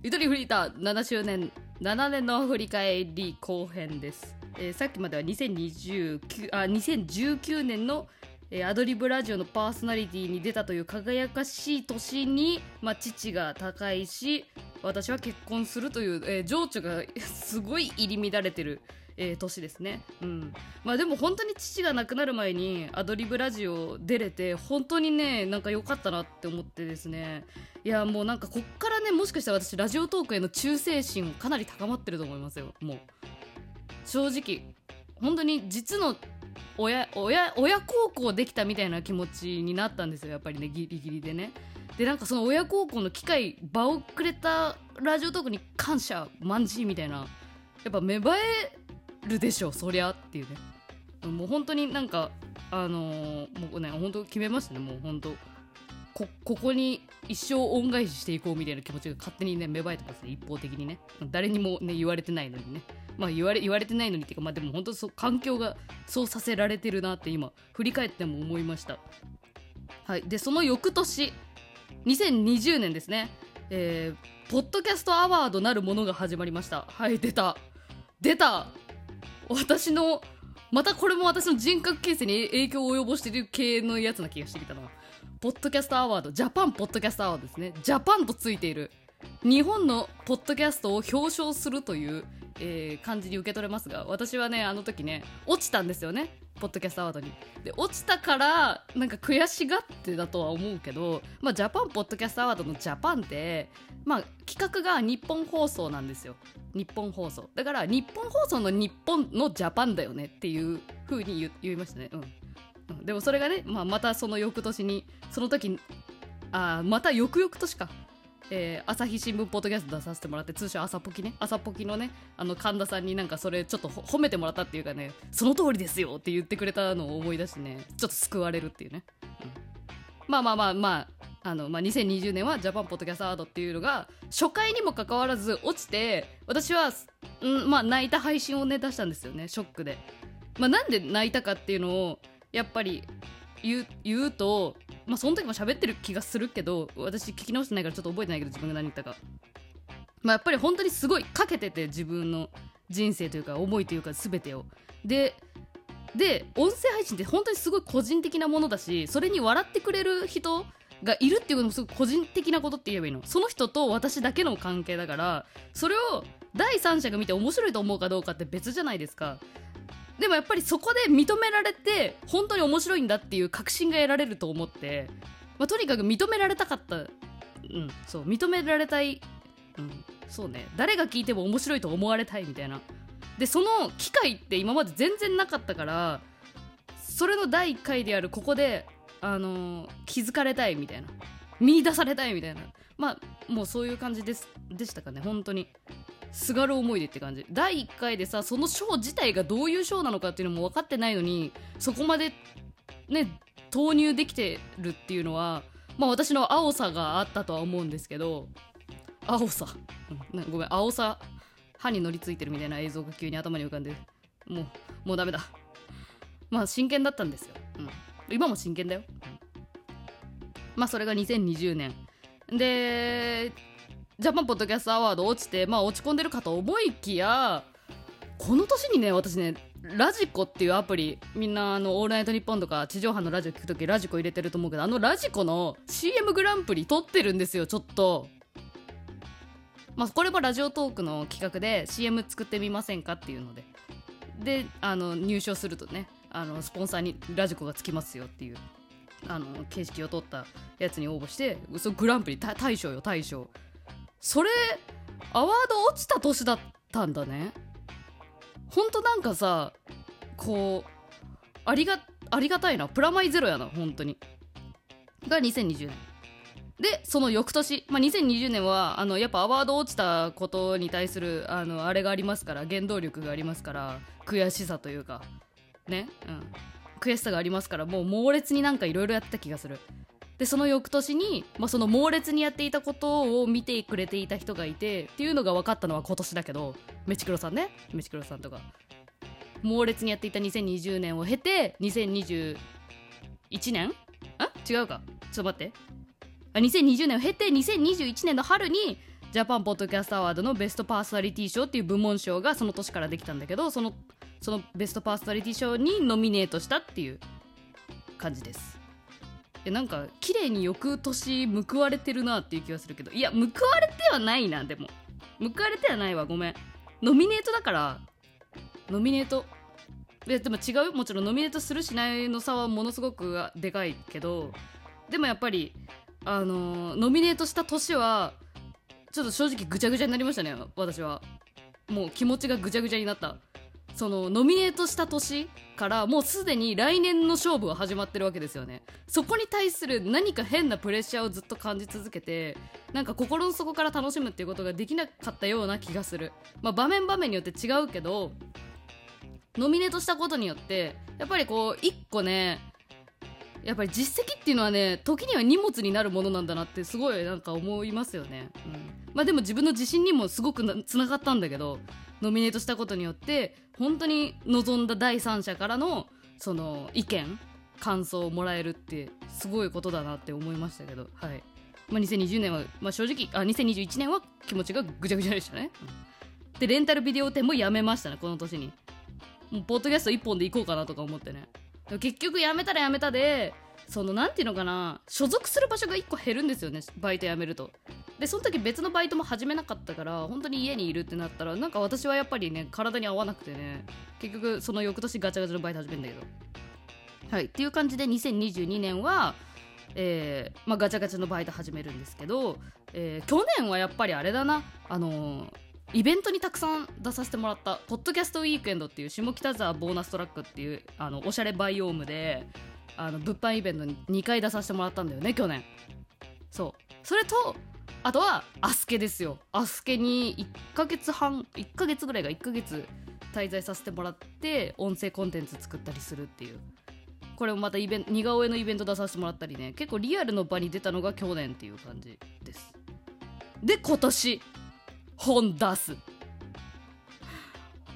ゆとりフリーター7周年7年の振り返り後編です、えーさっきまでは2029あ2019年の、えーアドリブラジオのパーソナリティに出たという輝かしい年に、まあ、父が他界し私は結婚するという、えー情緒がすごい入り乱れてる、えー年ですね、うん。まあ、でも本当に父が亡くなる前にアドリブラジオ出れて本当にねなんか良かったなって思ってですね。いやもうなんかこっからねもしかしたら私ラジオトークへの忠誠心かなり高まってると思いますよ。もう。正直。本当に実の親親親孝行できたみたいな気持ちになったんですよやっぱりねギリギリでね。でなんかその親孝行の機会場をくれたラジオトークに感謝まんじみたいなやっぱ芽生えるでしょそりゃっていうね。もう本当になんかあのーもうね本当決めましたねもう本当。ここに一生恩返ししていこうみたいな気持ちが勝手にね芽生えてますね。一方的にね。誰にもね言われてないのにね。まあ言われ言われてないのにっていうかまあでも本当そ環境がそうさせられてるなって今振り返っても思いました。はい。でその翌年2020年ですね。えー、ポッドキャストアワードなるものが始まりました。はい出た。出た。私のまたこれも私の人格形成に影響を及ぼしてる系のやつな気がしてきたな。ポッドキャストアワードジャパンポッドキャストアワードですね。ジャパンとついている日本のポッドキャストを表彰するという、えー感じに受け取れますが私はねあの時ね落ちたんですよね。ポッドキャストアワードに。で落ちたからなんか悔しがってだとは思うけど、まあ、ジャパンポッドキャストアワードのジャパンって、まあ、企画が日本放送なんですよ。日本放送。だから日本放送の日本のジャパンだよねっていう風に言言いましたね。うん。でもそれがね、まあ、またその翌年にその時あまた翌々年か、えー朝日新聞ポッドキャスト出させてもらって通称朝ポキね。朝ポキのねあの神田さんになんかそれちょっと褒めてもらったっていうかねその通りですよって言ってくれたのを思い出してねちょっと救われるっていうね、うん。まあまあまあまああの、まあ、2020年はジャパンポッドキャストアードっていうのが初回にもかかわらず落ちて私は、うんまあ、泣いた配信をね出したんですよねショックで、まあ、なんで泣いたかっていうのをやっぱり言う言うと、まあ、その時も喋ってる気がするけど私聞き直してないからちょっと覚えてないけど自分が何言ったか、まあ、やっぱり本当にすごいかけてて自分の人生というか思いというか全てを。でで音声配信って本当にすごい個人的なものだしそれに笑ってくれる人がいるっていうのもすごい個人的なことって言えばいいの。その人と私だけの関係だからそれを第三者が見て面白いと思うかどうかって別じゃないですか。でもやっぱりそこで認められて本当に面白いんだっていう確信が得られると思って、まあ、とにかく認められたかった。うん。そう認められたい。うん。そうね。誰が聞いても面白いと思われたいみたいな。でその機会って今まで全然なかったからそれの第1回であるここで、あのー気づかれたいみたいな。見出されたいみたいな。まあもうそういう感じですでしたかね。本当にすがる思いでって感じ。第1回でさそのショー自体がどういうショーなのかっていうのも分かってないのにそこまでね投入できてるっていうのはまあ私の青さがあったとは思うんですけど青さ、ごめん青さ歯に乗りついてるみたいな映像が急に頭に浮かんでもうもうダメだ。まあ真剣だったんですよ、うん、今も真剣だよ、まあそれが2020年。でジャパンポッドキャストアワード落ちてまあ落ち込んでるかと思いきやこの年にね私ねラジコっていうアプリみんなあの「オールナイトニッポン」とか地上波のラジオ聞くときラジコ入れてると思うけどあのラジコの CM グランプリ撮ってるんですよちょっと。まあこれもラジオトークの企画で CM 作ってみませんかっていうので。であの入賞するとねあのスポンサーにラジコがつきますよっていうあの形式を取ったやつに応募してそグランプリ大賞よ大賞。それアワード落ちた年だったんだね。ほんとなんかさこうありがありがたいな。プラマイゼロやな本当に。が2020年でその翌年、まあ、2020年はあのやっぱアワード落ちたことに対するあのあれがありますから原動力がありますから悔しさというか。ね。うん。悔しさがありますからもう猛烈になんかいろいろやってた気がする。でその翌年に、まあ、その猛烈にやっていたことを見てくれていた人がいてっていうのが分かったのは今年だけどメチクロさんね。メチクロさんとか。猛烈にやっていた2020年を経て2021年？あ？違うか。ちょっと待って。あ2020年を経て2021年の春にジャパンポッドキャストアワードのベストパーソナリティ賞っていう部門賞がその年からできたんだけどそのそのベストパーソナリティ賞にノミネートしたっていう感じです。えなんか綺麗に翌年報われてるなっていう気がするけど。いや報われてはないなでも。報われてはないわごめん。ノミネートだから。ノミネート。ででも違うもちろんノミネートするしないの差はものすごくでかいけど。でもやっぱりあのノミネートした年はちょっと正直ぐちゃぐちゃになりましたね私は。もう気持ちがぐちゃぐちゃになった。そのノミネートした年からもうすでに来年の勝負は始まってるわけですよね。そこに対する何か変なプレッシャーをずっと感じ続けてなんか心の底から楽しむっていうことができなかったような気がする。まあ場面場面によって違うけどノミネートしたことによってやっぱりこう一個ねやっぱり実績っていうのはね時には荷物になるものなんだなってすごいなんか思いますよね、うん、まあでも自分の自信にもすごくつながったんだけどノミネートしたことによって本当に望んだ第三者からのその意見感想をもらえるってすごいことだなって思いましたけどはい、まあ、2020年は、まあ、正直あ2021年は気持ちがぐちゃぐちゃでしたね、うん、でレンタルビデオ店もやめましたねこの年に。もうポッドキャスト1本で行こうかなとか思ってね。結局やめたらやめたでそのなんていうのかな所属する場所が1個減るんですよねバイト辞めると。でその時別のバイトも始めなかったから本当に家にいるってなったらなんか私はやっぱりね体に合わなくてね結局その翌年ガチャガチャのバイト始めるんだけど。はいっていう感じで2022年はえーまあ、ガチャガチャのバイト始めるんですけど、えー去年はやっぱりあれだなあのーイベントにたくさん出させてもらったポッドキャストウィークエンドっていう下北沢ボーナストラックっていうあのおしゃれバイオームであの物販イベントに2回出させてもらったんだよね去年。そう。それとあとはアスケですよ。アスケに1ヶ月半1ヶ月ぐらいが1ヶ月滞在させてもらって音声コンテンツ作ったりするっていう。これもまたイベン似顔絵のイベント出させてもらったりね。結構リアルの場に出たのが去年っていう感じです。で今年本出す。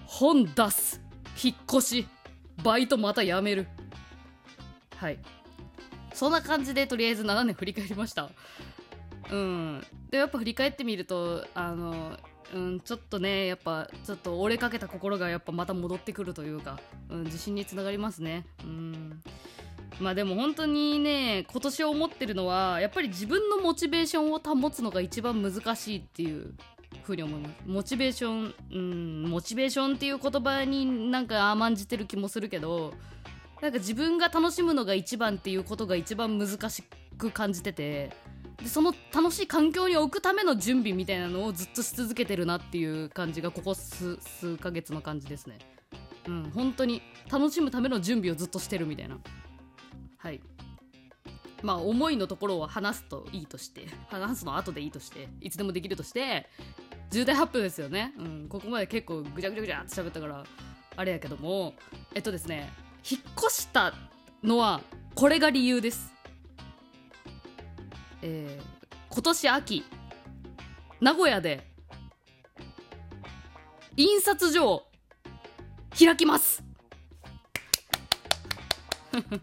本出す。引っ越し。バイトまた辞める。はい。そんな感じでとりあえず7年振り返りました。うん。でやっぱ振り返ってみるとあのうんちょっとねやっぱちょっと折れかけた心がやっぱまた戻ってくるというか、うん、自信につながりますね。うん。まあでも本当にね今年思ってるのはやっぱり自分のモチベーションを保つのが一番難しいっていうふうに思います。モチベーションうんモチベーションっていう言葉になんか甘んじてる気もするけどなんか自分が楽しむのが一番っていうことが一番難しく感じててでその楽しい環境に置くための準備みたいなのをずっとし続けてるなっていう感じがここ数数ヶ月の感じですね。うん本当に楽しむための準備をずっとしてるみたいな。はい。まあ思いのところを話すといいとして話すの後でいいとしていつでもできるとして重大発表ですよね、うん、ここまで結構ぐちゃぐちゃぐちゃって喋ったからあれやけども。えっとですね引っ越したのはこれが理由です。えー今年秋名古屋で印刷所を開きます。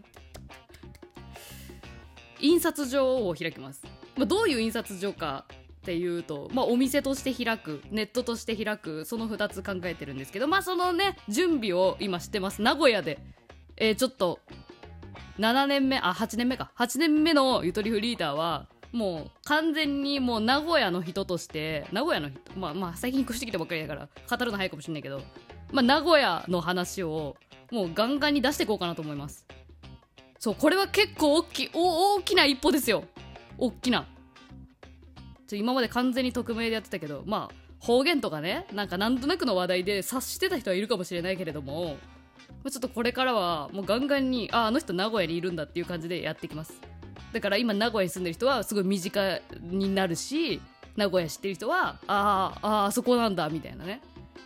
印刷所を開きます、まあ、どういう印刷所かっていうと、まあ、お店として開くネットとして開くその2つ考えてるんですけどまあそのね準備を今してます。名古屋で、えーちょっと7年目あ8年目か。8年目のゆとりフリーターはもう完全にもう名古屋の人として名古屋の人まあまあ最近越してきたばっかりだから語るの早いかもしれないけどまあ名古屋の話をもうガンガンに出していこうかなと思います。そうこれは結構大きい大きな一歩ですよ。大きな。ちょ今まで完全に匿名でやってたけどまあ方言とかねなんかなんとなくの話題で察してた人はいるかもしれないけれどもちょっとこれからはもうガンガンにああの人名古屋にいるんだっていう感じでやっていきます。だから今名古屋に住んでる人はすごい身近になるし名古屋知ってる人はあーああそこなんだみたいなね。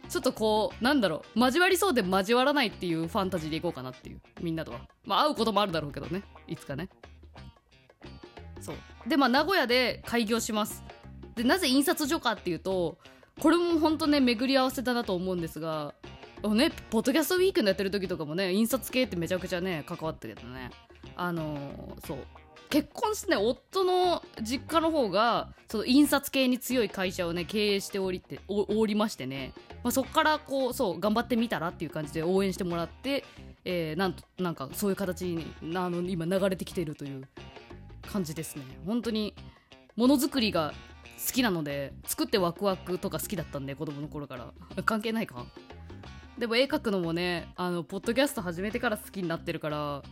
ちょっとこうなんだろう交わりそうで交わらないっていうファンタジーでいこうかなっていうみんなとは。まあ会うこともあるだろうけどねいつかね。そう。でまあ名古屋で開業します。でなぜ印刷所かっていうとこれも本当ね巡り合わせだなと思うんですがねポッドキャストウィークのやってる時とかもね印刷系ってめちゃくちゃね関わったけどね。あのーそう。結婚してね夫の実家の方がその印刷系に強い会社をね経営しておりておりましてね、まあ、そこからこうそう頑張ってみたらっていう感じで応援してもらって、えーなんとなんかそういう形にあの今流れてきてるという感じですね。本当にものづくりが好きなので作ってワクワクとか好きだったんで子供の頃から。関係ないか？でも絵描くのもねあのポッドキャスト始めてから好きになってるから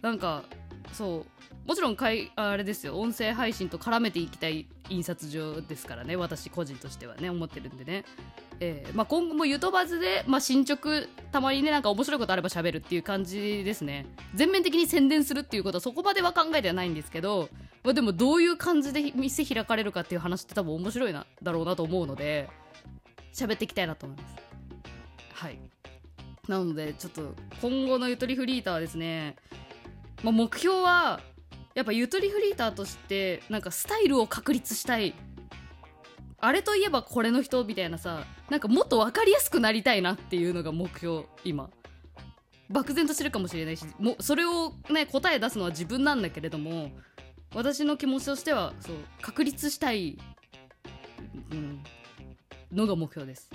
なんかそうもちろんかいあれですよ音声配信と絡めていきたい印刷所ですからね私個人としてはね思ってるんでね、えーまあ、今後もゆとばずで、まあ、進捗たまにねなんか面白いことあれば喋るっていう感じですね。全面的に宣伝するっていうことはそこまでは考えてはないんですけど、まあ、でもどういう感じで店開かれるかっていう話って多分面白いなだろうなと思うので喋っていきたいなと思います。はい。なのでちょっと今後のゆとりフリーターですね、まあ、目標はやっぱゆとりフリーターとしてなんかスタイルを確立したい。あれといえばこれの人みたいなさなんかもっと分かりやすくなりたいなっていうのが目標今。漠然としてるかもしれないしもそれをね答え出すのは自分なんだけれども私の気持ちとしてはそう確立したい、うん、のが目標です。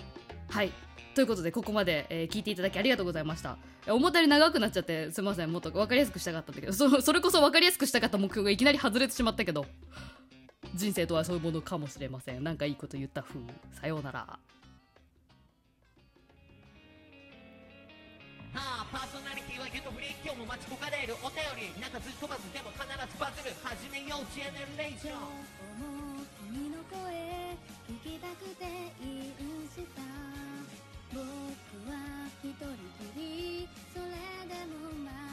はい。ということでここまで、えー聞いていただきありがとうございました。思ったより長くなっちゃってすいません。もっと分かりやすくしたかったんだけど。そそれこそ分かりやすくしたかった目標がいきなり外れてしまったけど。人生とはそういうものかもしれません。なんかいいこと言ったふうさようなら。はあ、パーソナリティはゆとフリ今日も待ち焦がれる。お便り。なんかずっとバズでも必ずバズる。始めよう。ジェネレーション。人きりそれでもまだ